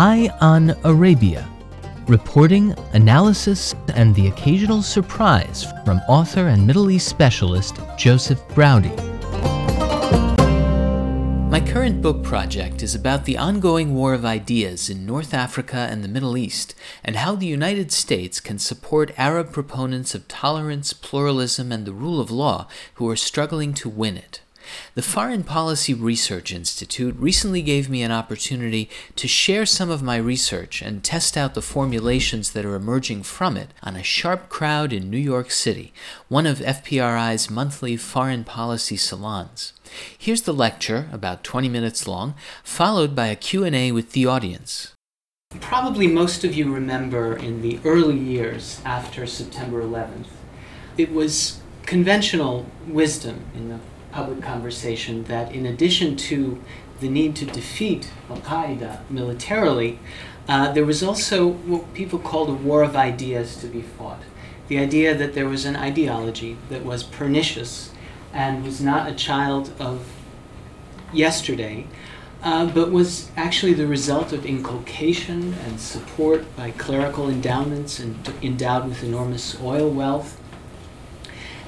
Eye on Arabia reporting, analysis, and the occasional surprise from author and Middle East specialist Joseph Braude. My current book project is about the ongoing war of ideas in North Africa and the Middle East, and how the United States can support Arab proponents of tolerance, pluralism, and the rule of law who are struggling to win it. The Foreign Policy Research Institute recently gave me an opportunity to share some of my research and test out the formulations that are emerging from it on a sharp crowd in New York City, one of FPRI's monthly foreign policy salons. Here's the lecture, about 20 minutes long, followed by a Q&A with the audience. Probably most of you remember in the early years after September 11th, it was conventional wisdom in the public conversation that in addition to the need to defeat Al Qaeda militarily, uh, there was also what people called a war of ideas to be fought. The idea that there was an ideology that was pernicious and was not a child of yesterday, uh, but was actually the result of inculcation and support by clerical endowments and endowed with enormous oil wealth.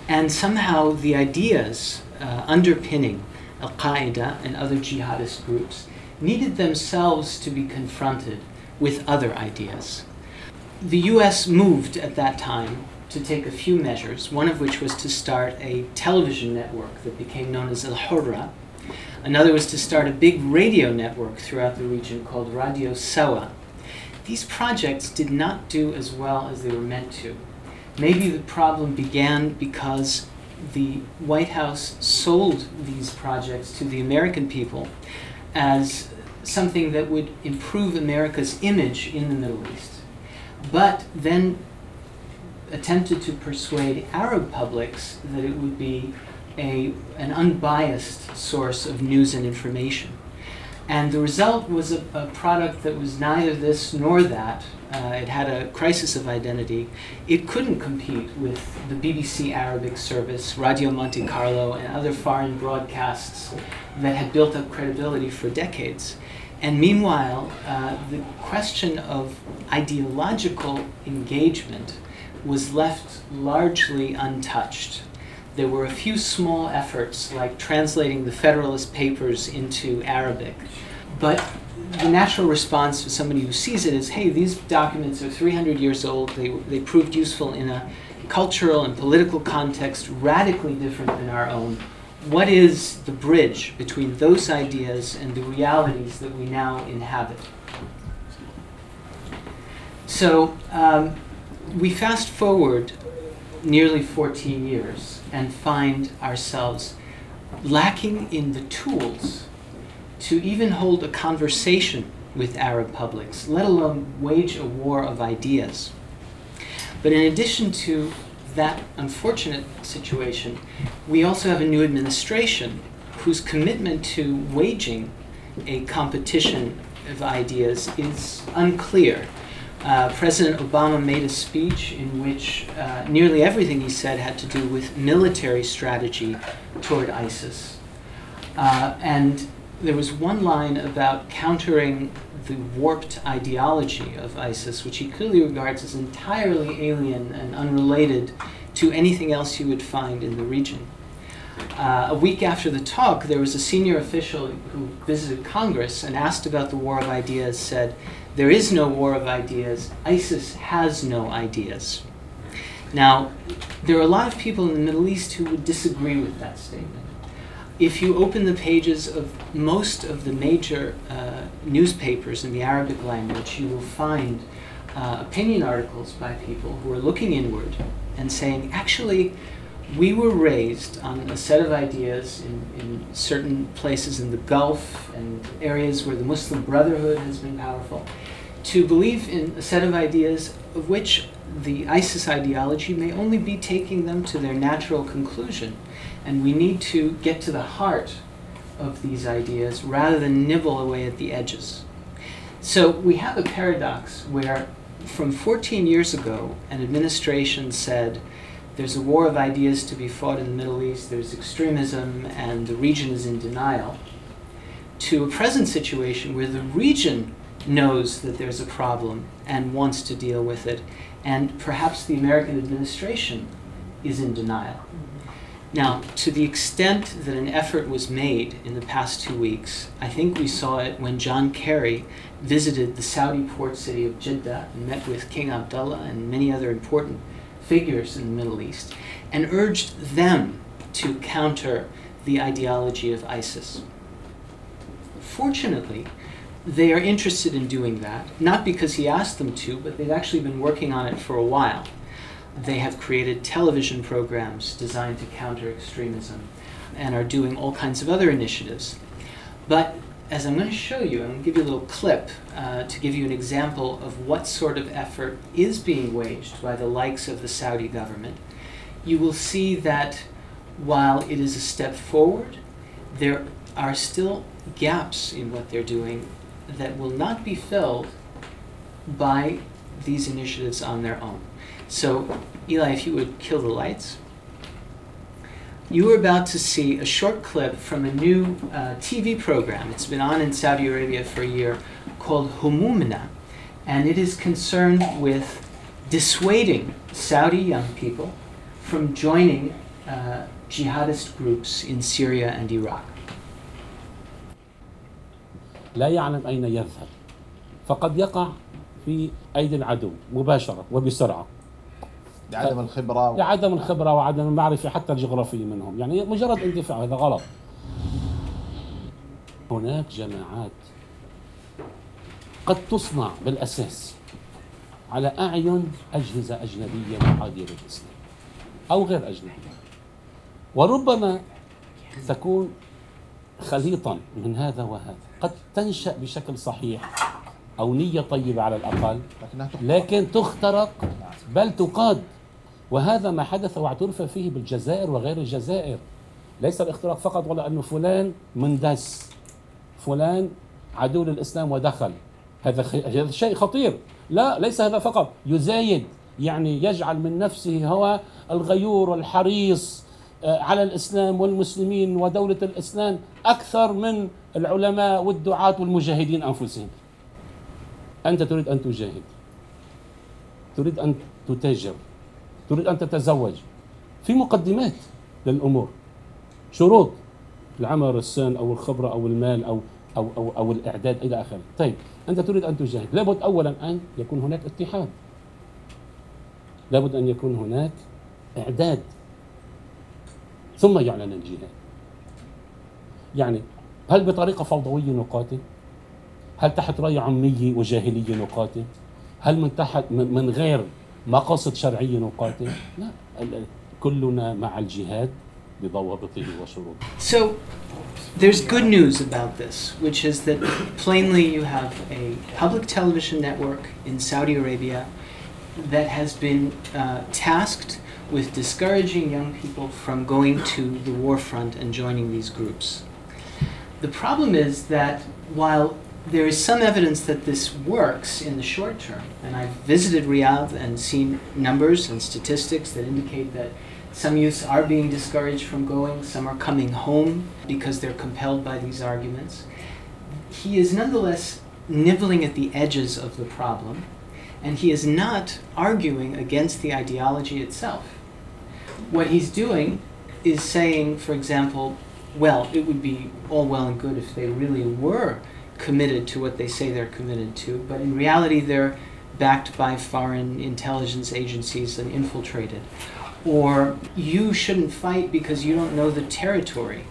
And somehow the ideas uh, underpinning Al Qaeda and other jihadist groups needed themselves to be confronted with other ideas. The US moved at that time to take a few measures, one of which was to start a television network that became known as Al Hurra. Another was to start a big radio network throughout the region called Radio Sawa. These projects did not do as well as they were meant to. Maybe the problem began because the White House sold these projects to the American people as something that would improve America's image in the Middle East, but then attempted to persuade Arab publics that it would be a, an unbiased source of news and information. And the result was a, a product that was neither this nor that, uh, it had a crisis of identity. It couldn't compete with the BBC Arabic service, Radio Monte Carlo, and other foreign broadcasts that had built up credibility for decades. And meanwhile, uh, the question of ideological engagement was left largely untouched. There were a few small efforts, like translating the Federalist Papers into Arabic, but the natural response to somebody who sees it is, hey, these documents are 300 years old. They, they proved useful in a cultural and political context radically different than our own. What is the bridge between those ideas and the realities that we now inhabit? So um, we fast forward nearly 14 years and find ourselves lacking in the tools to even hold a conversation with Arab publics, let alone wage a war of ideas. But in addition to that unfortunate situation, we also have a new administration whose commitment to waging a competition of ideas is unclear. Uh, President Obama made a speech in which uh, nearly everything he said had to do with military strategy toward ISIS. Uh, and there was one line about countering the warped ideology of ISIS, which he clearly regards as entirely alien and unrelated to anything else you would find in the region. Uh, a week after the talk, there was a senior official who visited Congress and asked about the war of ideas, said, There is no war of ideas. ISIS has no ideas. Now, there are a lot of people in the Middle East who would disagree with that statement if you open the pages of most of the major uh, newspapers in the Arabic language, you will find uh, opinion articles by people who are looking inward and saying, actually, we were raised on a set of ideas in, in certain places in the Gulf and areas where the Muslim Brotherhood has been powerful to believe in a set of ideas of which the ISIS ideology may only be taking them to their natural conclusion and we need to get to the heart of these ideas rather than nibble away at the edges. So we have a paradox where, from 14 years ago, an administration said there's a war of ideas to be fought in the Middle East, there's extremism, and the region is in denial, to a present situation where the region knows that there's a problem and wants to deal with it, and perhaps the American administration is in denial. Mm-hmm. Now, to the extent that an effort was made in the past two weeks, I think we saw it when John Kerry visited the Saudi port city of Jeddah and met with King Abdullah and many other important figures in the Middle East and urged them to counter the ideology of ISIS. Fortunately, they are interested in doing that, not because he asked them to, but they've actually been working on it for a while. They have created television programs designed to counter extremism and are doing all kinds of other initiatives. But as I'm going to show you, I'm going to give you a little clip uh, to give you an example of what sort of effort is being waged by the likes of the Saudi government. You will see that while it is a step forward, there are still gaps in what they're doing that will not be filled by these initiatives on their own. So, Eli, if you would kill the lights You are about to see a short clip from a new uh, TV program. It's been on in Saudi Arabia for a year called Humumna, and it is concerned with dissuading Saudi young people from joining uh, jihadist groups in Syria and Iraq. لا يعلم أين يذهب فقد يقع في أيدي العدو مباشرة وبسرعة لعدم الخبرة و... لعدم الخبرة وعدم المعرفة حتى الجغرافيه منهم. يعني مجرد اندفاع هذا غلط. هناك جماعات قد تصنع بالأساس على أعين أجهزة أجنبية معاديه للاسلام أو غير أجنبية. وربما تكون خليطا من هذا وهذا. قد تنشأ بشكل صحيح أو نية طيبة على الأقل لكن تخترق بل تقاد وهذا ما حدث واعترف فيه بالجزائر وغير الجزائر. ليس الاختراق فقط ولا أنه فلان مندس. فلان عدو للإسلام ودخل. هذا هذا شيء خطير. لا ليس هذا فقط. يزايد يعني يجعل من نفسه هو الغيور والحريص آه، على الإسلام والمسلمين ودولة الإسلام أكثر من العلماء والدعاة والمجاهدين أنفسهم. أنت تريد أن تجاهد. تريد أن تتاجر. تريد أن تتزوج. في مقدمات للأمور. شروط العمل السن أو الخبرة أو المال أو أو أو, أو الإعداد إلى آخره. طيب أنت تريد أن تجاهد. لابد أولا أن يكون هناك اتحاد. لابد أن يكون هناك إعداد. ثم يعلن الجهاد. يعني هل بطريقة فوضوية نقاتل هل تحت راية عمية وجاهلية نقاتل هل من تحت من من غير مقاصد شرعية نقاتل لا ال- ال- كلنا مع الجهاد بضوابطه وشروطه So, there's good news about this, which is that plainly you have a public television network in Saudi Arabia that has been uh, tasked with discouraging young people from going to the war front and joining these groups. The problem is that while there is some evidence that this works in the short term, and I've visited Riyadh and seen numbers and statistics that indicate that some youths are being discouraged from going, some are coming home because they're compelled by these arguments. He is nonetheless nibbling at the edges of the problem, and he is not arguing against the ideology itself. What he's doing is saying, for example, well, it would be all well and good if they really were committed to what they say they're committed to, but in reality, they're backed by foreign intelligence agencies and infiltrated. Or you shouldn't fight because you don't know the territory.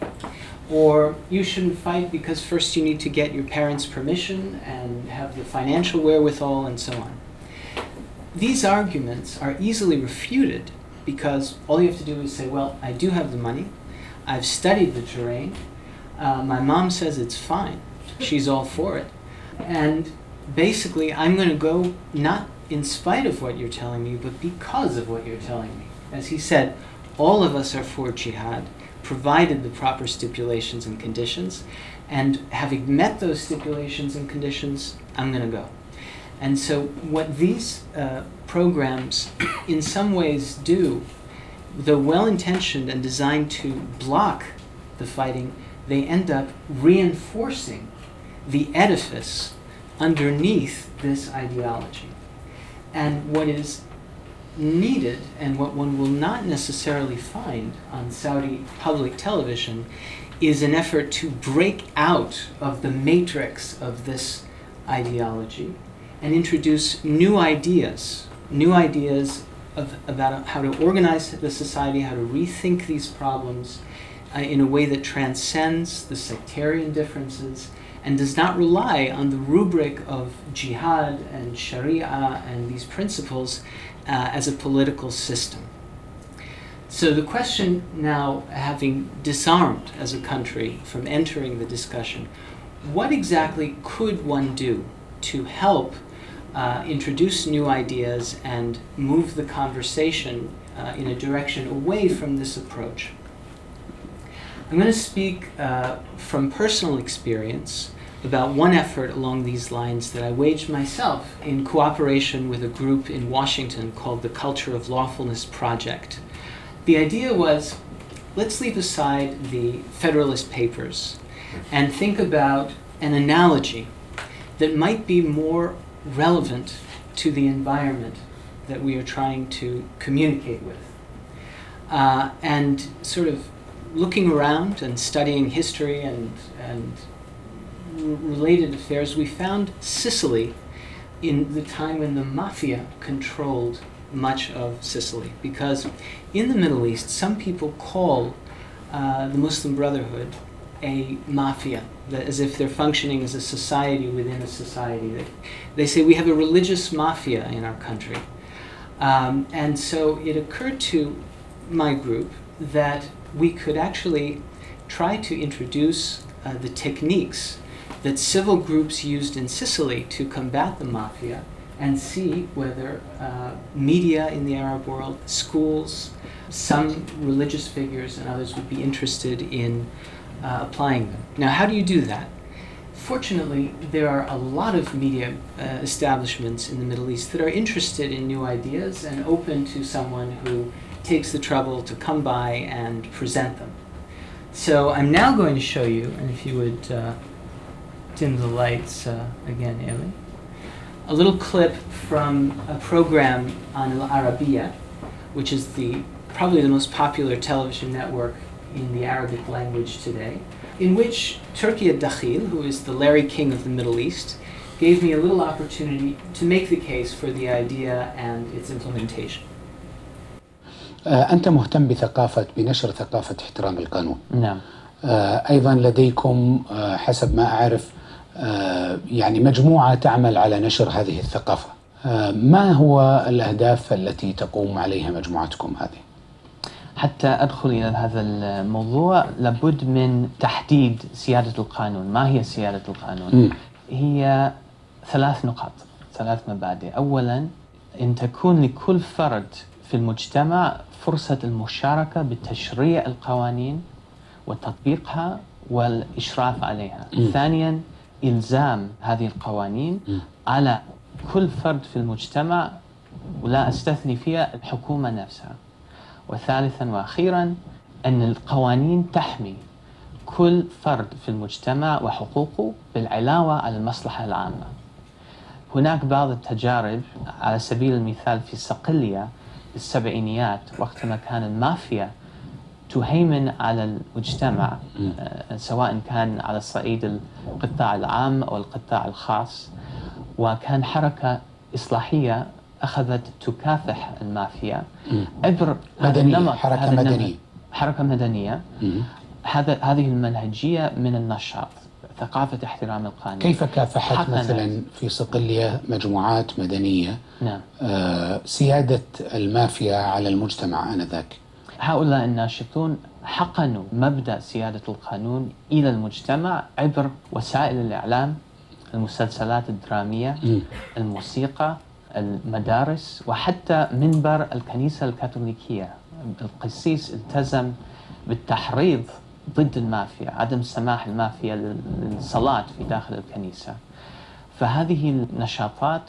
Or you shouldn't fight because first you need to get your parents' permission and have the financial wherewithal and so on. These arguments are easily refuted because all you have to do is say, well, I do have the money, I've studied the terrain, uh, my mom says it's fine, she's all for it. And basically, I'm going to go not in spite of what you're telling me, but because of what you're telling me. As he said, all of us are for jihad, provided the proper stipulations and conditions. And having met those stipulations and conditions, I'm going to go. And so, what these uh, programs, in some ways, do, though well intentioned and designed to block the fighting, they end up reinforcing the edifice underneath this ideology. And what is needed and what one will not necessarily find on Saudi public television is an effort to break out of the matrix of this ideology and introduce new ideas, new ideas of, about how to organize the society, how to rethink these problems uh, in a way that transcends the sectarian differences and does not rely on the rubric of jihad and sharia and these principles uh, as a political system. So the question now, having disarmed as a country from entering the discussion, what exactly could one do to help uh, introduce new ideas and move the conversation uh, in a direction away from this approach? I'm going to speak uh, from personal experience about one effort along these lines that I waged myself in cooperation with a group in Washington called the Culture of Lawfulness Project. The idea was let's leave aside the Federalist Papers and think about an analogy that might be more relevant to the environment that we are trying to communicate with. Uh, and sort of looking around and studying history and, and related affairs, we found Sicily in the time when the mafia controlled much of Sicily. Because in the Middle East, some people call uh, the Muslim Brotherhood a mafia, as if they're functioning as a society within a society. They, they say we have a religious mafia in our country. Um, and so it occurred to my group that we could actually try to introduce uh, the techniques that civil groups used in Sicily to combat the mafia and see whether uh, media in the Arab world, schools, some religious figures, and others would be interested in uh, applying them. Now, how do you do that? Fortunately, there are a lot of media uh, establishments in the Middle East that are interested in new ideas and open to someone who takes the trouble to come by and present them. So I'm now going to show you, and if you would uh, dim the lights uh, again, Eli, a little clip from a program on Al Arabiya, which is the probably the most popular television network in the Arabic language today, in which Turki Dakhil, who is the Larry King of the Middle East, gave me a little opportunity to make the case for the idea and its implementation. أنت مهتم بثقافة بنشر ثقافة احترام القانون نعم أيضا لديكم حسب ما أعرف يعني مجموعة تعمل على نشر هذه الثقافة ما هو الأهداف التي تقوم عليها مجموعتكم هذه؟ حتى أدخل إلى هذا الموضوع لابد من تحديد سيادة القانون ما هي سيادة القانون؟ م. هي ثلاث نقاط ثلاث مبادئ أولا أن تكون لكل فرد في المجتمع فرصة المشاركة بتشريع القوانين وتطبيقها والإشراف عليها م. ثانيا إلزام هذه القوانين م. على كل فرد في المجتمع ولا أستثني فيها الحكومة نفسها وثالثا وأخيرا أن القوانين تحمي كل فرد في المجتمع وحقوقه بالعلاوة على المصلحة العامة هناك بعض التجارب على سبيل المثال في صقلية السبعينيات وقت ما كان المافيا تهيمن على المجتمع آه، سواء كان على الصعيد القطاع العام أو القطاع الخاص. وكان حركة إصلاحية أخذت تكافح المافيا. عبر هذا النمط حركة مدنية. حركة مدنية. هذا هذه المنهجية من النشاط. ثقافة احترام القانون. كيف كافحت مثلا في صقلية مجموعات مدنية؟ نعم. آه سيادة المافيا على المجتمع آنذاك. هؤلاء الناشطون حقنوا مبدأ سيادة القانون إلى المجتمع عبر وسائل الإعلام المسلسلات الدرامية م. الموسيقى المدارس وحتى منبر الكنيسة الكاثوليكية. القسيس التزم بالتحريض ضد المافيا عدم سماح المافيا للصلاة في داخل الكنيسة فهذه النشاطات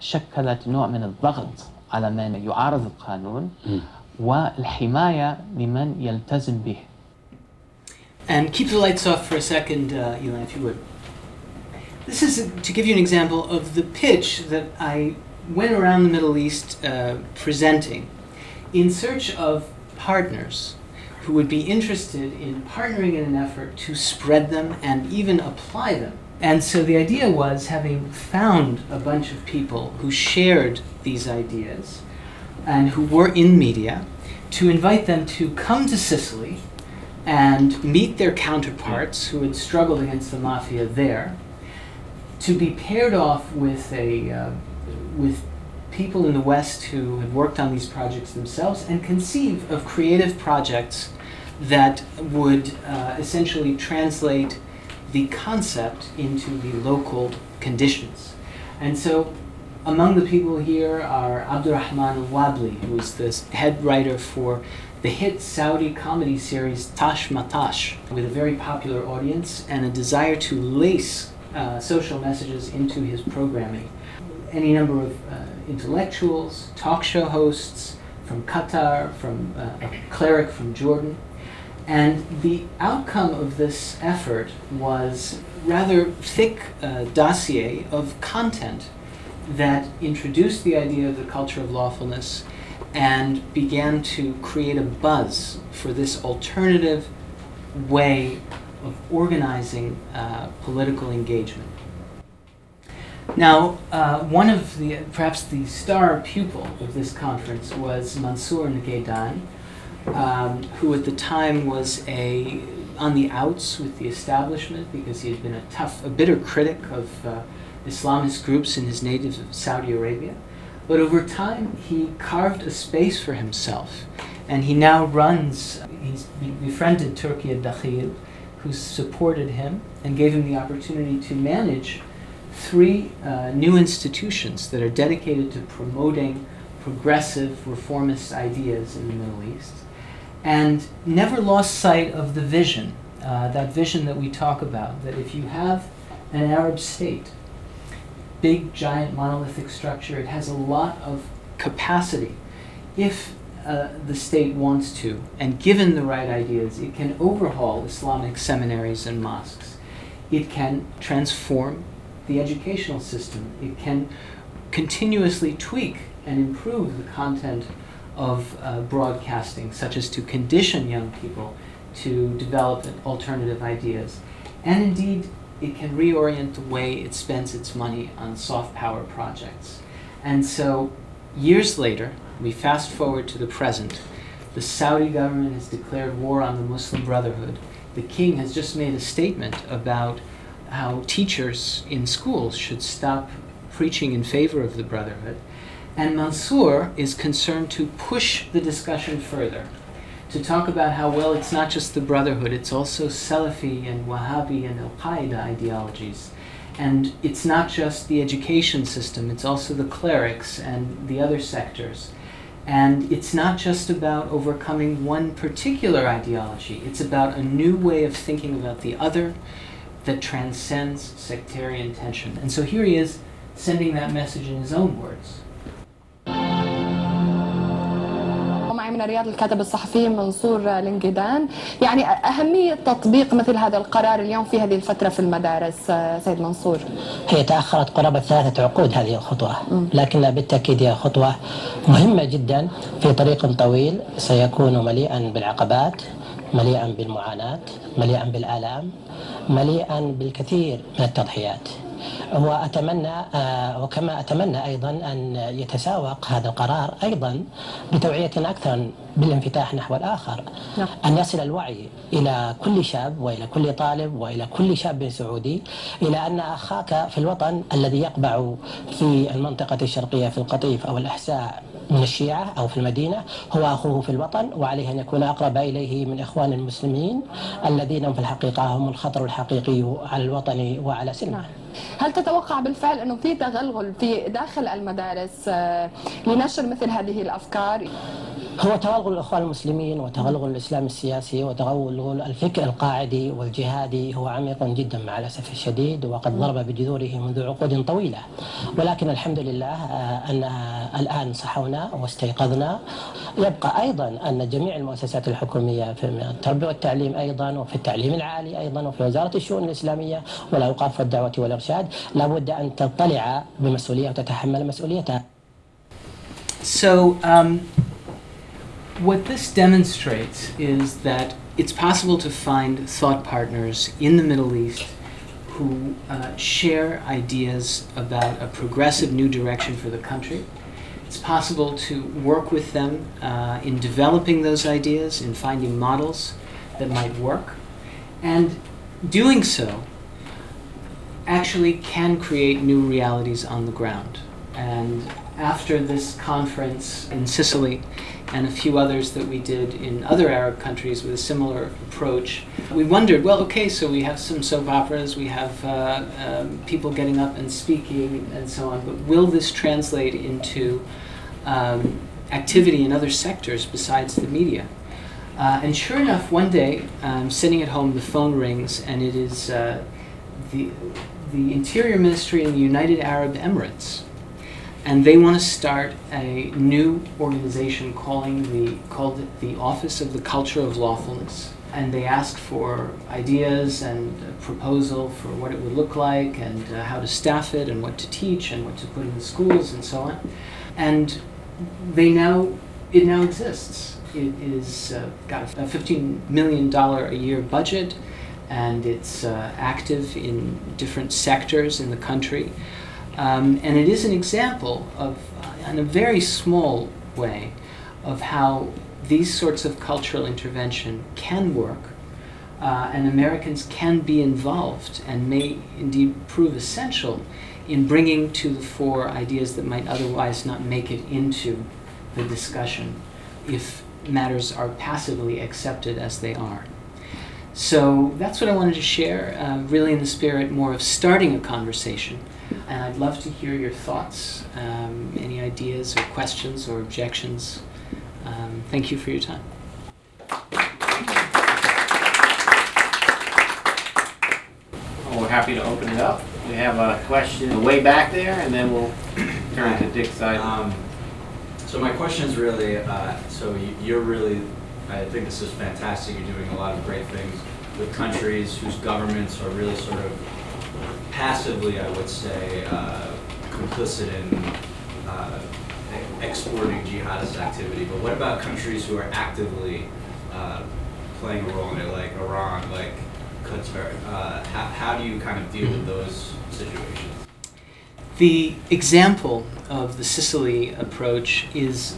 شكلت نوع من الضغط على من يعارض القانون والحماية لمن يلتزم به And keep the lights off for a second, uh, Elon, if you would. this is to give you an example of the pitch that I went around the Middle East uh, presenting in search of partners who would be interested in partnering in an effort to spread them and even apply them. And so the idea was having found a bunch of people who shared these ideas and who were in media to invite them to come to Sicily and meet their counterparts who had struggled against the mafia there, to be paired off with a uh, with people in the West who had worked on these projects themselves and conceive of creative projects that would uh, essentially translate the concept into the local conditions. And so among the people here are Abdurrahman al-Wabli, who is the head writer for the hit Saudi comedy series Tash Ma Tash, with a very popular audience and a desire to lace uh, social messages into his programming. Any number of uh, intellectuals, talk show hosts from Qatar, from uh, a cleric from Jordan. And the outcome of this effort was rather thick uh, dossier of content that introduced the idea of the culture of lawfulness and began to create a buzz for this alternative way of organizing uh, political engagement. Now, uh, one of the, perhaps the star pupil of this conference was Mansour Nogaidan, um, who at the time was a on the outs with the establishment because he had been a tough, a bitter critic of uh, Islamist groups in his native Saudi Arabia. But over time, he carved a space for himself, and he now runs. He's befriended Turki Dakhil, who supported him and gave him the opportunity to manage three uh, new institutions that are dedicated to promoting progressive reformist ideas in the Middle East, and never lost sight of the vision, uh, that vision that we talk about, that if you have an Arab state, big, giant, monolithic structure, it has a lot of capacity. If uh, the state wants to, and given the right ideas, it can overhaul Islamic seminaries and mosques. It can transform the educational system. It can continuously tweak and improve the content of uh, broadcasting, such as to condition young people to develop alternative ideas. And indeed, it can reorient the way it spends its money on soft power projects. And so, years later, we fast forward to the present. The Saudi government has declared war on the Muslim Brotherhood. The king has just made a statement about how teachers in schools should stop preaching in favor of the Brotherhood. And Mansour is concerned to push the discussion further, to talk about how, well, it's not just the Brotherhood, it's also Salafi and Wahhabi and Al Qaeda ideologies. And it's not just the education system, it's also the clerics and the other sectors. And it's not just about overcoming one particular ideology, it's about a new way of thinking about the other that transcends sectarian tension. And so here he is sending that message in his own words. معي من الرياض الكاتب الصحفي منصور لنجدان يعني أهمية تطبيق مثل هذا القرار اليوم في هذه الفترة في المدارس سيد منصور؟ هي تأخرت قرابة ثلاثة عقود هذه الخطوة لكنها بالتأكيد هي خطوة مهمة جدا في طريق طويل. سيكون مليئا بالعقبات. مليئا بالمعاناة مليئا بالآلام مليئا بالكثير من التضحيات واتمنى آه، وكما أتمنى أيضا أن يتساوق هذا القرار أيضا بتوعية أكثر بالانفتاح نحو الآخر نعم. أن يصل الوعي إلى كل شاب وإلى كل طالب وإلى كل شاب سعودي إلى أن أخاك في الوطن الذي يقبع في المنطقة الشرقية في القطيف أو الأحساء من الشيعة أو في المدينة هو أخوه في الوطن وعليه أن يكون أقرب إليه من إخوان المسلمين الذين في الحقيقة هم الخطر الحقيقي على الوطن وعلى سلمه. نعم. هل تتوقع بالفعل أنه في تغلغل في داخل المدارس آه، لنشر مثل هذه الأفكار؟ هو توغل الإخوان المسلمين وتغلغل الإسلام السياسي وتغلغل الفكر القاعدي والجهادي هو عميق جدا مع الأسف الشديد وقد ضرب بجذوره منذ عقود طويلة. ولكن الحمد لله آه، أن الآن صحونا واستيقظنا. يبقى أيضا أن جميع المؤسسات الحكومية في التربية والتعليم أيضا وفي التعليم العالي أيضا وفي وزارة الشؤون الإسلامية والأوقاف والدعوة والإرشاد لابد أن تطلع بمسؤولية وتتحمل مسؤوليتها. So, um, what this demonstrates is that it's possible to find thought partners in the Middle East who uh, share ideas about a progressive new direction for the country. It's possible to work with them uh, in developing those ideas, in finding models that might work. And doing so actually can create new realities on the ground. And after this conference in Sicily and a few others that we did in other Arab countries with a similar approach, we wondered well, okay, so we have some soap operas, we have uh, um, people getting up and speaking and so on, but will this translate into um, activity in other sectors besides the media? Uh, and sure enough, one day, I'm sitting at home, the phone rings, and it is uh, the, the Interior Ministry in the United Arab Emirates and they want to start a new organization calling the called the Office of the Culture of Lawfulness. And they ask for ideas and a proposal for what it would look like and uh, how to staff it and what to teach and what to put in the schools and so on. And they now it now exists. It is uh, got a 15 million dollar a year budget, and it's uh, active in different sectors in the country. Um, and it is an example of, uh, in a very small way, of how these sorts of cultural intervention can work, uh, and Americans can be involved and may indeed prove essential in bringing to the fore ideas that might otherwise not make it into the discussion if matters are passively accepted as they are. So that's what I wanted to share, uh, really in the spirit more of starting a conversation and I'd love to hear your thoughts, um, any ideas or questions or objections. Um, thank you for your time. Well, we're happy to open it up. We have a question way back there, and then we'll turn to Dick's side. Um, so my question is really, uh, so you- you're really, I think this is fantastic. You're doing a lot of great things with countries whose governments are really sort of passively, I would say, uh, complicit in uh, exporting jihadist activity. But what about countries who are actively uh, playing a role in it, like Iran, like Qatar? Uh, how, how do you kind of deal with those situations? The example of the Sicily approach is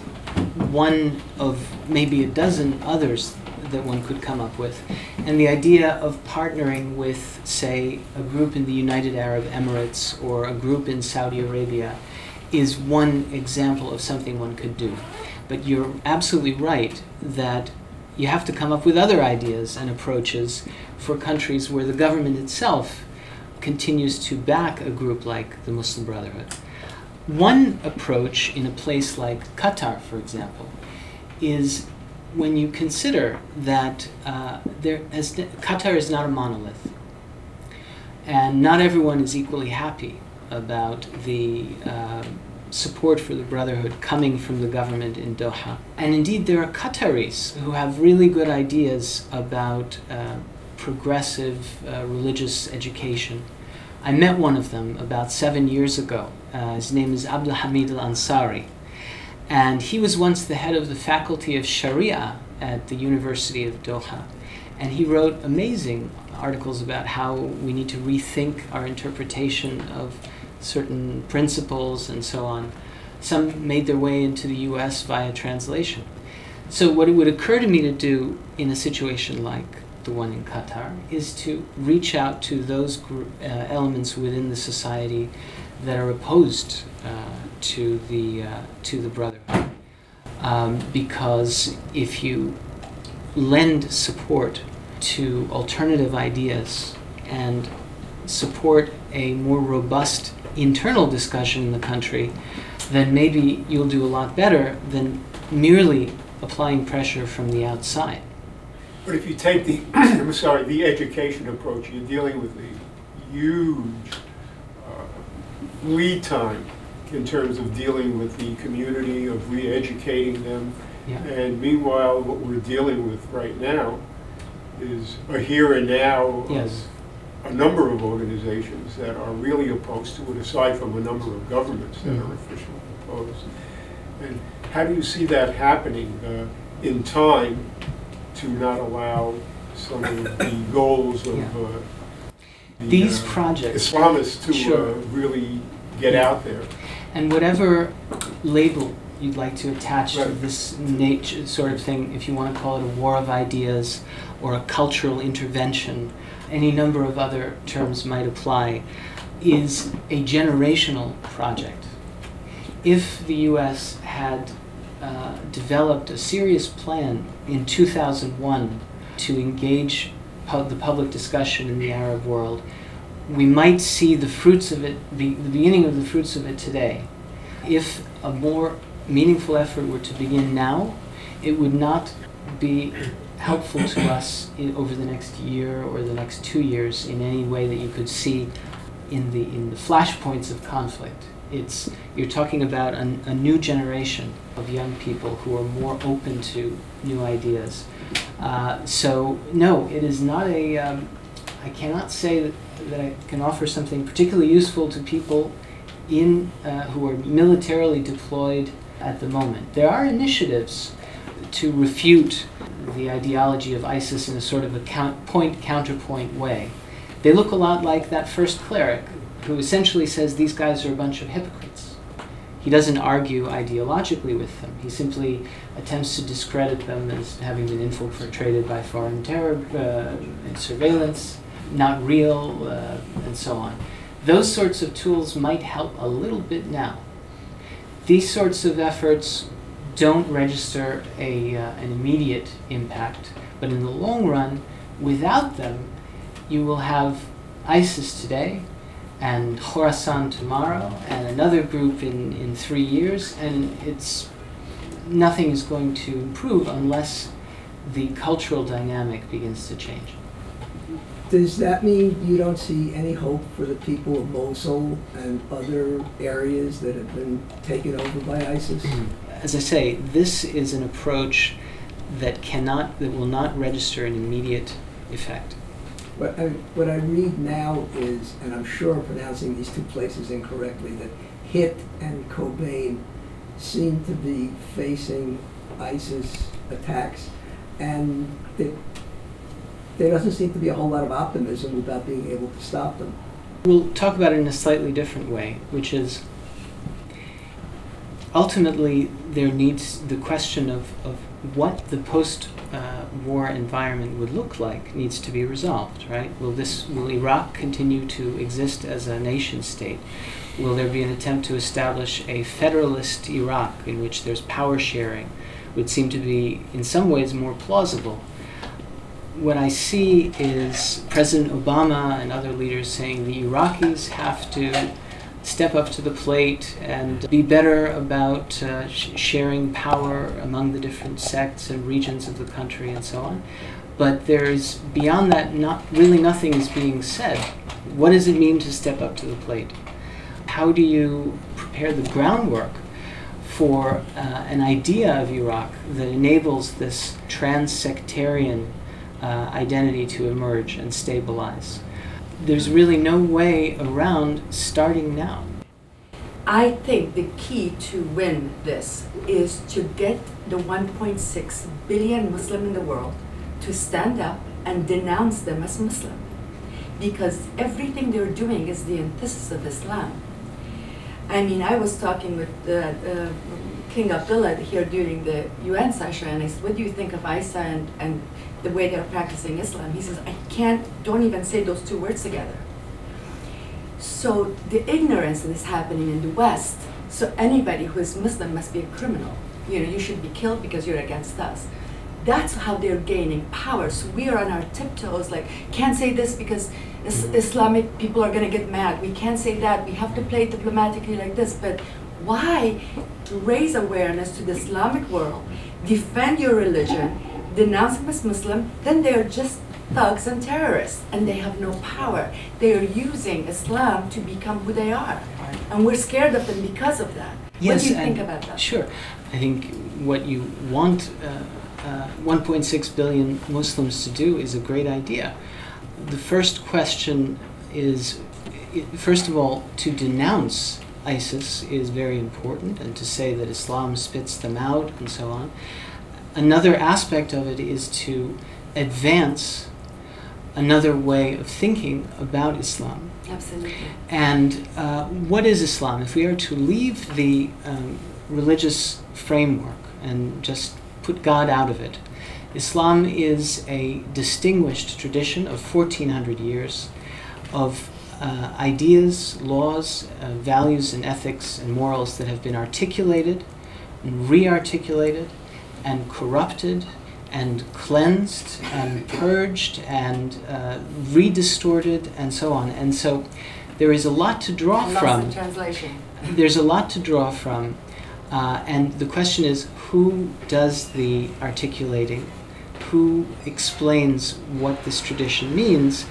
one of maybe a dozen others that one could come up with. And the idea of partnering with, say, a group in the United Arab Emirates or a group in Saudi Arabia is one example of something one could do. But you're absolutely right that you have to come up with other ideas and approaches for countries where the government itself continues to back a group like the Muslim Brotherhood. One approach in a place like Qatar, for example, is when you consider that uh, there has, Qatar is not a monolith, and not everyone is equally happy about the uh, support for the Brotherhood coming from the government in Doha. And indeed, there are Qataris who have really good ideas about uh, progressive uh, religious education. I met one of them about seven years ago. Uh, his name is Abdul Hamid Al Ansari. And he was once the head of the faculty of Sharia at the University of Doha. And he wrote amazing articles about how we need to rethink our interpretation of certain principles and so on. Some made their way into the US via translation. So, what it would occur to me to do in a situation like the one in Qatar is to reach out to those group, uh, elements within the society that are opposed uh, to the uh, to the brotherhood, um, because if you lend support to alternative ideas and support a more robust internal discussion in the country, then maybe you'll do a lot better than merely applying pressure from the outside. But if you take the, I'm sorry, the education approach, you're dealing with a huge uh, lead time in terms of dealing with the community, of re-educating them. Yeah. And meanwhile, what we're dealing with right now is a here and now of a number of organizations that are really opposed to it, aside from a number of governments that are Mhm. officially opposed. And how do you see that happening uh, in time to not allow some of the goals of Yeah. uh, the, These uh, projects. Islamists to Sure. uh, really get out there? And whatever label you'd like to attach to Right. this nature sort of thing, if you want to call it a war of ideas or a cultural intervention, any number of other terms might apply, is a generational project. If the US had uh, developed a serious plan in 2001 to engage the public discussion in the Arab world, we might see the fruits of it, the, the beginning of the fruits of it today. If a more meaningful effort were to begin now, it would not be helpful to us in, over the next year or the next two years in any way that you could see in the in the flashpoints of conflict. It's you're talking about a, a new generation of young people who are more open to new ideas. Uh, so no, it is not a. Um, I cannot say that, that I can offer something particularly useful to people in uh, who are militarily deployed at the moment. There are initiatives to refute the ideology of ISIS in a sort of a count, point counterpoint way. They look a lot like that first cleric who essentially says these guys are a bunch of hypocrites. He doesn't argue ideologically with them. He simply attempts to discredit them as having been infiltrated by foreign terror uh, and surveillance, not real, uh, and so on. Those sorts of tools might help a little bit now. These sorts of efforts don't register a, uh, an immediate impact, but in the long run, without them, you will have ISIS today and Khorasan tomorrow and another group in, in three years, and it's nothing is going to improve unless the cultural dynamic begins to change. Does that mean you don't see any hope for the people of Mosul and other areas that have been taken over by ISIS? Mm-hmm. As I say, this is an approach that cannot, that will not register an immediate effect. What I, what I read now is, and I'm sure I'm pronouncing these two places incorrectly, that Hit and Kobane seem to be facing ISIS attacks, and that there doesn't seem to be a whole lot of optimism about being able to stop them. We'll talk about it in a slightly different way, which is ultimately there needs the question of, of what the post uh, war environment would look like needs to be resolved, right? Will this will Iraq continue to exist as a nation state? Will there be an attempt to establish a federalist Iraq in which there's power sharing? Would seem to be in some ways more plausible. What I see is President Obama and other leaders saying the Iraqis have to step up to the plate and be better about uh, sh- sharing power among the different sects and regions of the country and so on. But there's beyond that, not really nothing is being said. What does it mean to step up to the plate? How do you prepare the groundwork for uh, an idea of Iraq that enables this trans-sectarian uh, identity to emerge and stabilize? There's really no way around starting now. I think the key to win this is to get the 1.6 billion Muslim in the world to stand up and denounce them as Muslim. Because everything they're doing is the antithesis of Islam. I mean, I was talking with uh, uh, King Abdullah here during the UN session, and I said, What do you think of ISA and, and the way they're practicing Islam? He says, I can't, don't even say those two words together. So the ignorance that is happening in the West, so anybody who is Muslim must be a criminal. You know, you should be killed because you're against us. That's how they're gaining power. So we are on our tiptoes, like, can't say this because is- mm-hmm. Islamic people are going to get mad. We can't say that. We have to play diplomatically like this. But Why raise awareness to the Islamic world, defend your religion, denounce them as Muslim, then they're just thugs and terrorists and they have no power. They are using Islam to become who they are. And we're scared of them because of that. Yes, what do you think about that? Sure. I think what you want uh, uh, 1.6 billion Muslims to do is a great idea. The first question is, first of all, to denounce ISIS is very important, and to say that Islam spits them out and so on. Another aspect of it is to advance another way of thinking about Islam. Absolutely. And uh, what is Islam? If we are to leave the um, religious framework and just put God out of it, Islam is a distinguished tradition of 1400 years of uh, ideas, laws, uh, values, and ethics and morals that have been articulated and re articulated and corrupted and cleansed and purged and uh, redistorted and so on. And so there is a lot to draw from translation. there's a lot to draw from, uh, and the question is who does the articulating, who explains what this tradition means,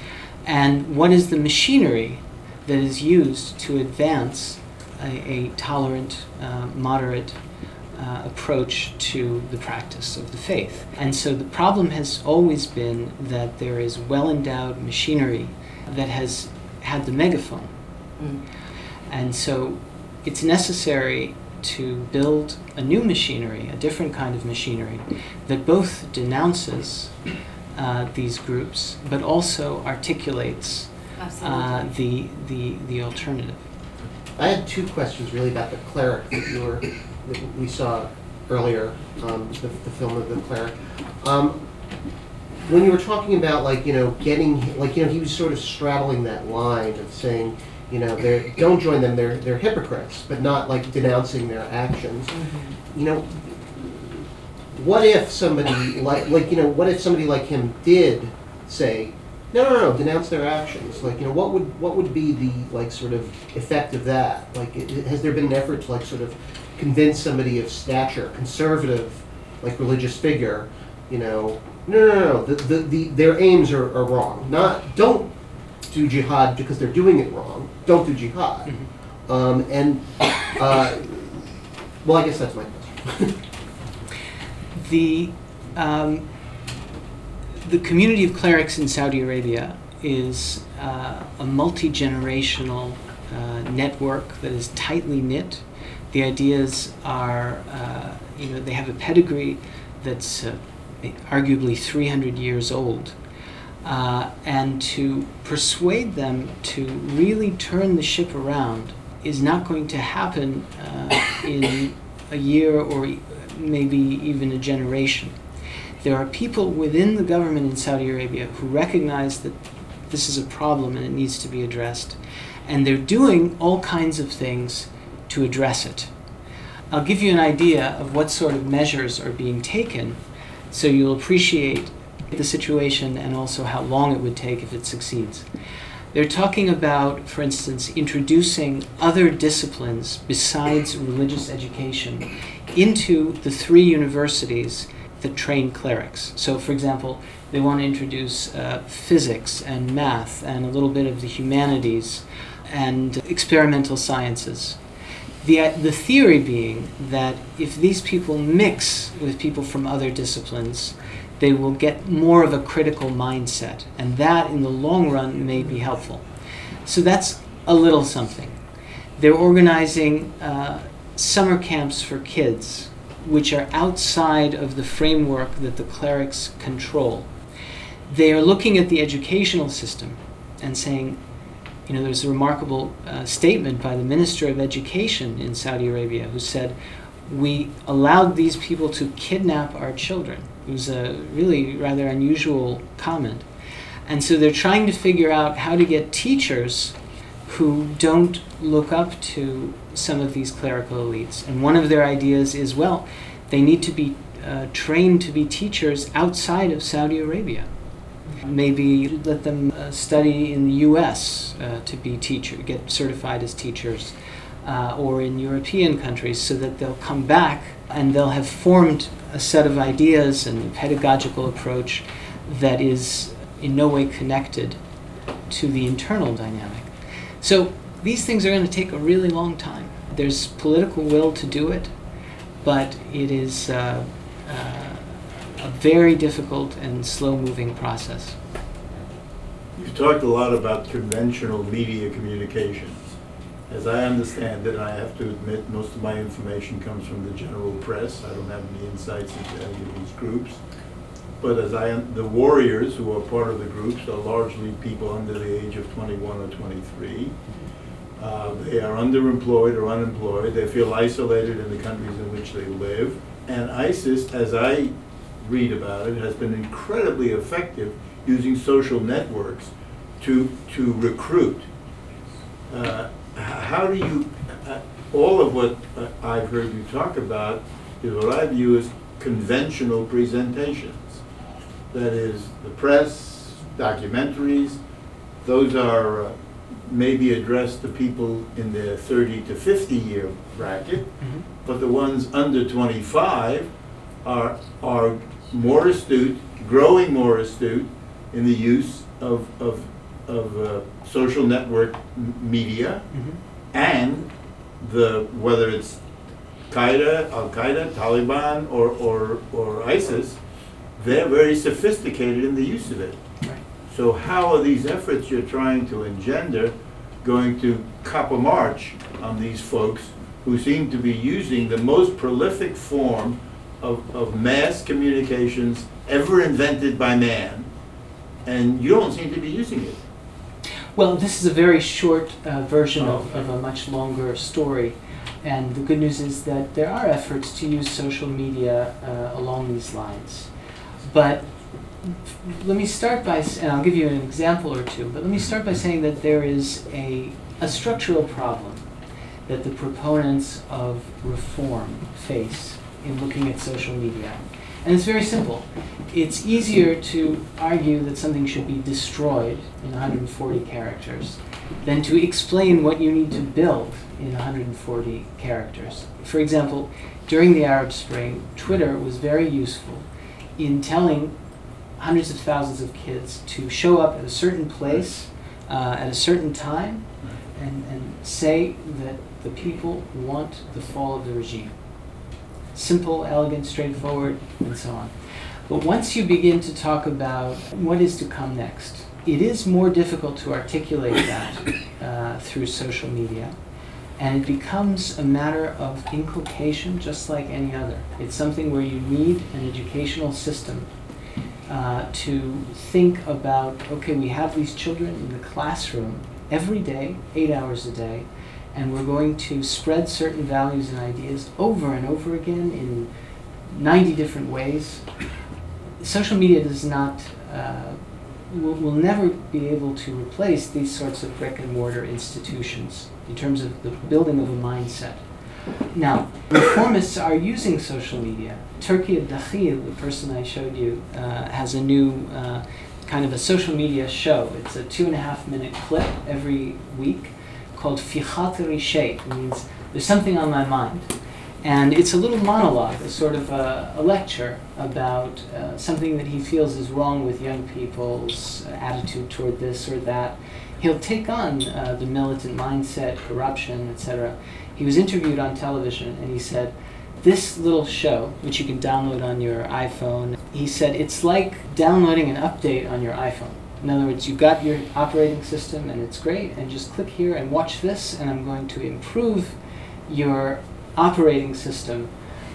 and what is the machinery that is used to advance a, a tolerant, uh, moderate uh, approach to the practice of the faith. And so the problem has always been that there is well endowed machinery that has had the megaphone. Mm. And so it's necessary to build a new machinery, a different kind of machinery, that both denounces uh, these groups but also articulates uh, the, the, the alternative. I had two questions really about the cleric that you were, that we saw earlier, um, the, the film of the cleric. Um, when you were talking about like, you know, getting, like, you know, he was sort of straddling that line of saying, you know, they're, don't join them, they're, they're hypocrites, but not like denouncing their actions. You know, what if somebody like, like, you know, what if somebody like him did say, no, no, no, denounce their actions. Like, you know, what would what would be the like sort of effect of that? Like, i- i- has there been an effort to like sort of convince somebody of stature, conservative, like religious figure, you know, no, no, no, no, the, the, the their aims are, are wrong. Not don't do jihad because they're doing it wrong. Don't do jihad. Um, and uh, well, I guess that's my question. The, um, the community of clerics in Saudi Arabia is uh, a multi generational uh, network that is tightly knit. The ideas are, uh, you know, they have a pedigree that's uh, arguably 300 years old. Uh, and to persuade them to really turn the ship around is not going to happen uh, in a year or maybe even a generation. There are people within the government in Saudi Arabia who recognize that this is a problem and it needs to be addressed. And they're doing all kinds of things to address it. I'll give you an idea of what sort of measures are being taken so you'll appreciate the situation and also how long it would take if it succeeds. They're talking about, for instance, introducing other disciplines besides religious education into the three universities that train clerics. So, for example, they want to introduce uh, physics and math and a little bit of the humanities and experimental sciences. The, the theory being that if these people mix with people from other disciplines, they will get more of a critical mindset, and that in the long run may be helpful. So that's a little something. They're organizing uh, summer camps for kids, which are outside of the framework that the clerics control. They are looking at the educational system and saying, you know, there's a remarkable uh, statement by the Minister of Education in Saudi Arabia who said, We allowed these people to kidnap our children. It was a really rather unusual comment. And so they're trying to figure out how to get teachers who don't look up to some of these clerical elites. And one of their ideas is well, they need to be uh, trained to be teachers outside of Saudi Arabia. Maybe let them uh, study in the U.S. Uh, to be teacher, get certified as teachers. uh, or in European countries so that they'll come back and they'll have formed a set of ideas and a pedagogical approach that is in no way connected to the internal dynamic. So these things are going to take a really long time. There's political will to do it, but it is uh, uh, a very difficult and slow moving process. You've talked a lot about conventional media communications. As I understand it, I have to admit, most of my information comes from the general press. I don't have any insights into any of these groups. But as I, the warriors who are part of the groups are largely people under the age of 21 or 23. Uh, they are underemployed or unemployed. They feel isolated in the countries in which they live. And ISIS, as I read about it, has been incredibly effective using social networks to, to recruit. Uh, how do you, uh, all of what uh, I've heard you talk about is what I view as conventional presentations. That is, the press, documentaries, those are uh, maybe addressed to people in the 30 to 50 year bracket, mm-hmm. but the ones under 25 are, are more astute, growing more astute in the use of, of, of uh, social network m- media mm-hmm. and the whether it's Qaeda, Al Qaeda, Taliban, or, or, or ISIS, they're very sophisticated in the use of it. Right. So how are these efforts you're trying to engender going to cop a march on these folks who seem to be using the most prolific form of, of mass communications ever invented by man, and you don't seem to be using it. Well, this is a very short uh, version oh, okay. of, of a much longer story. And the good news is that there are efforts to use social media uh, along these lines. But let me start by, and I'll give you an example or two, but let me start by saying that there is a, a structural problem that the proponents of reform face in looking at social media. And it's very simple. It's easier to argue that something should be destroyed in 140 characters than to explain what you need to build in 140 characters. For example, during the Arab Spring, Twitter was very useful in telling hundreds of thousands of kids to show up at a certain place uh, at a certain time and, and say that the people want the fall of the regime simple, elegant, straightforward, and so on. But once you begin to talk about what is to come next, it is more difficult to articulate that uh, through social media. And it becomes a matter of inculcation just like any other. It's something where you need an educational system uh, to think about okay, we have these children in the classroom every day, eight hours a day, and we're going to spread certain values and ideas over and over again in 90 different ways. Social media does not, uh, will, will never be able to replace these sorts of brick and mortar institutions in terms of the building of a mindset. Now, reformists are using social media. Turki Dakhil, the person I showed you, uh, has a new uh, kind of a social media show. It's a two and a half minute clip every week called Fichatri Shay. means there's something on my mind. And it's a little monologue, a sort of a, a lecture about uh, something that he feels is wrong with young people's attitude toward this or that. He'll take on uh, the militant mindset, corruption, etc. He was interviewed on television and he said, This little show, which you can download on your iPhone, he said, it's like downloading an update on your iPhone. In other words, you've got your operating system and it's great, and just click here and watch this, and I'm going to improve your operating system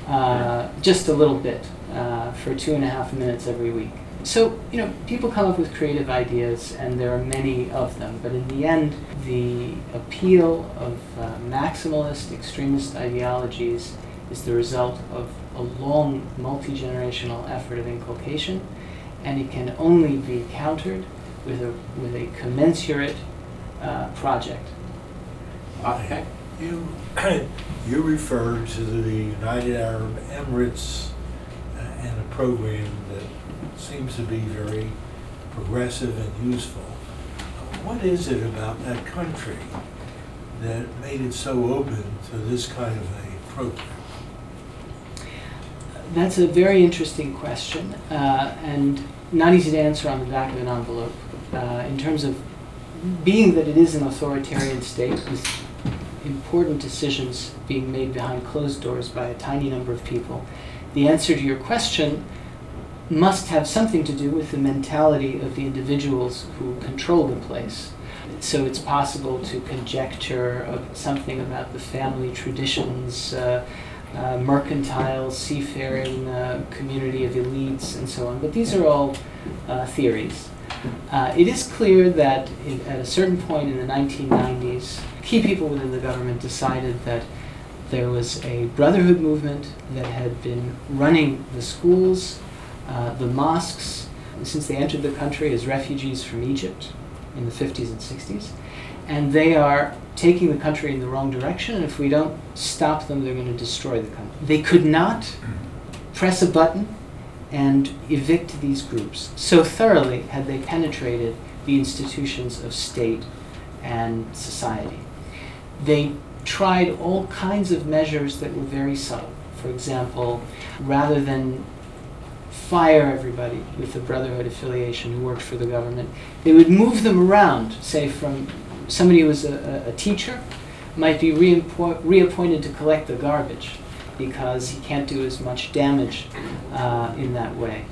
uh, just a little bit uh, for two and a half minutes every week. So, you know, people come up with creative ideas, and there are many of them, but in the end, the appeal of uh, maximalist extremist ideologies is the result of a long multi generational effort of inculcation, and it can only be countered with a, with a commensurate uh, project. Okay. You, you referred to the United Arab Emirates uh, and a program that seems to be very progressive and useful. What is it about that country that made it so open to this kind of a program? That's a very interesting question, uh, and not easy to answer on the back of an envelope. Uh, in terms of being that it is an authoritarian state with important decisions being made behind closed doors by a tiny number of people, the answer to your question must have something to do with the mentality of the individuals who control the place. So it's possible to conjecture something about the family traditions, uh, uh, mercantile, seafaring uh, community of elites, and so on. But these are all uh, theories. Uh, it is clear that in, at a certain point in the 1990s, key people within the government decided that there was a brotherhood movement that had been running the schools, uh, the mosques, since they entered the country as refugees from Egypt in the 50s and 60s. And they are taking the country in the wrong direction, and if we don't stop them, they're going to destroy the country. They could not press a button and evict these groups. So thoroughly had they penetrated the institutions of state and society. They tried all kinds of measures that were very subtle. For example, rather than fire everybody with the Brotherhood affiliation who worked for the government, they would move them around, say from somebody who was a, a teacher might be reappo- reappointed to collect the garbage because he can't do as much damage uh, in that way.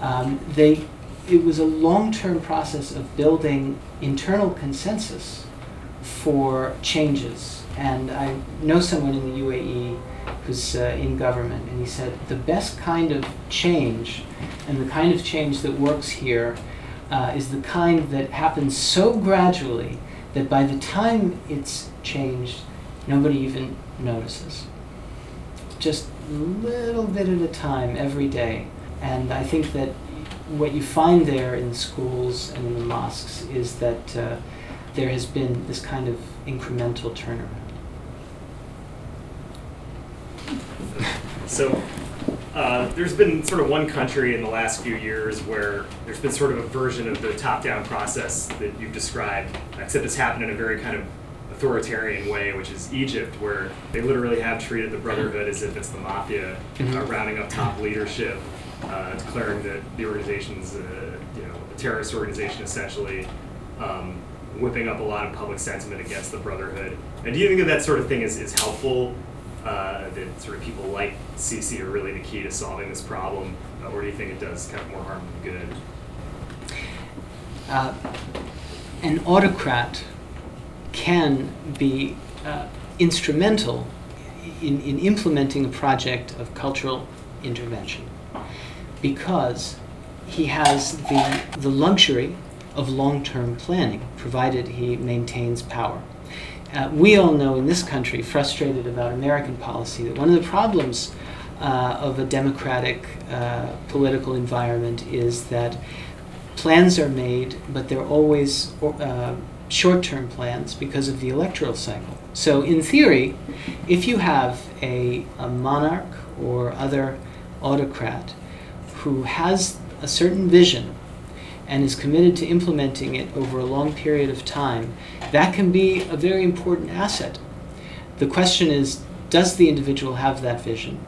Um, they, it was a long-term process of building internal consensus for changes. And I know someone in the UAE who's uh, in government, and he said the best kind of change and the kind of change that works here uh, is the kind that happens so gradually that by the time it's changed, nobody even notices. Just a little bit at a time every day. And I think that what you find there in schools and in the mosques is that uh, there has been this kind of incremental turnaround. So uh, there's been sort of one country in the last few years where there's been sort of a version of the top-down process that you've described, except it's happened in a very kind of authoritarian way, which is Egypt, where they literally have treated the Brotherhood as if it's the mafia, uh, rounding up top leadership, uh, declaring that the organization's, uh, you know, a terrorist organization essentially, um, whipping up a lot of public sentiment against the Brotherhood. And do you think that that sort of thing is, is helpful? Uh, that sort of people like Sisi are really the key to solving this problem, uh, or do you think it does kind of more harm than good? Uh, an autocrat can be uh, instrumental in, in implementing a project of cultural intervention because he has the, the luxury of long term planning, provided he maintains power. Uh, we all know in this country, frustrated about American policy, that one of the problems uh, of a democratic uh, political environment is that plans are made, but they're always uh, short term plans because of the electoral cycle. So, in theory, if you have a, a monarch or other autocrat who has a certain vision and is committed to implementing it over a long period of time, that can be a very important asset. The question is does the individual have that vision?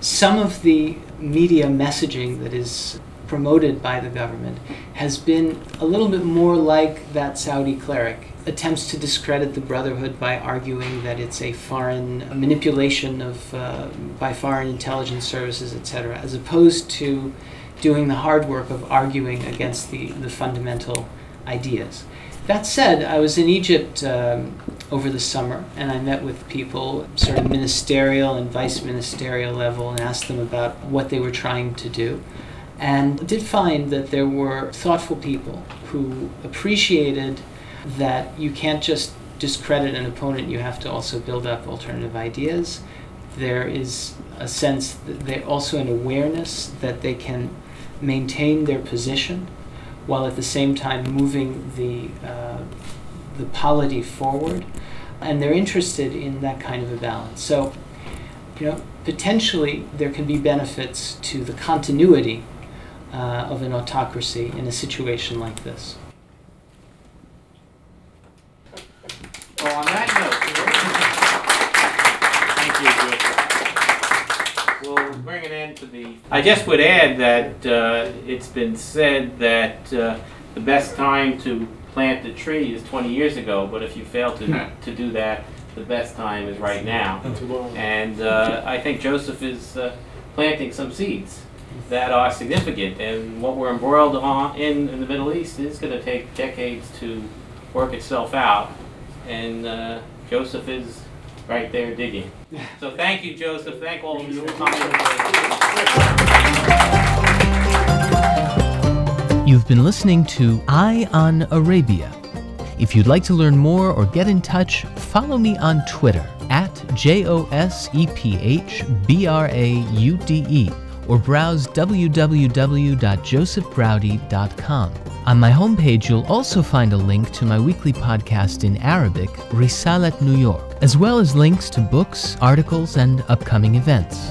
Some of the media messaging that is promoted by the government has been a little bit more like that Saudi cleric. Attempts to discredit the Brotherhood by arguing that it's a foreign manipulation of uh, by foreign intelligence services, etc., as opposed to doing the hard work of arguing against the, the fundamental ideas. That said, I was in Egypt um, over the summer and I met with people, sort of ministerial and vice ministerial level, and asked them about what they were trying to do. And did find that there were thoughtful people who appreciated that you can't just discredit an opponent, you have to also build up alternative ideas. There is a sense that they also an awareness that they can maintain their position while at the same time moving the, uh, the polity forward. And they're interested in that kind of a balance. So, you know, potentially there can be benefits to the continuity uh, of an autocracy in a situation like this. Well, on that note, I just would add that uh, it's been said that uh, the best time to plant the tree is 20 years ago, but if you fail to, to do that, the best time is right now. And uh, I think Joseph is uh, planting some seeds that are significant, and what we're embroiled on in, in the Middle East is going to take decades to work itself out, and uh, Joseph is right there digging. So thank you, Joseph. Thank all of you for coming. You've been listening to Eye on Arabia. If you'd like to learn more or get in touch, follow me on Twitter at J O S E P H B R A U D E or browse www.josephbraude.com. On my homepage, you'll also find a link to my weekly podcast in Arabic, Risalat New York, as well as links to books, articles, and upcoming events.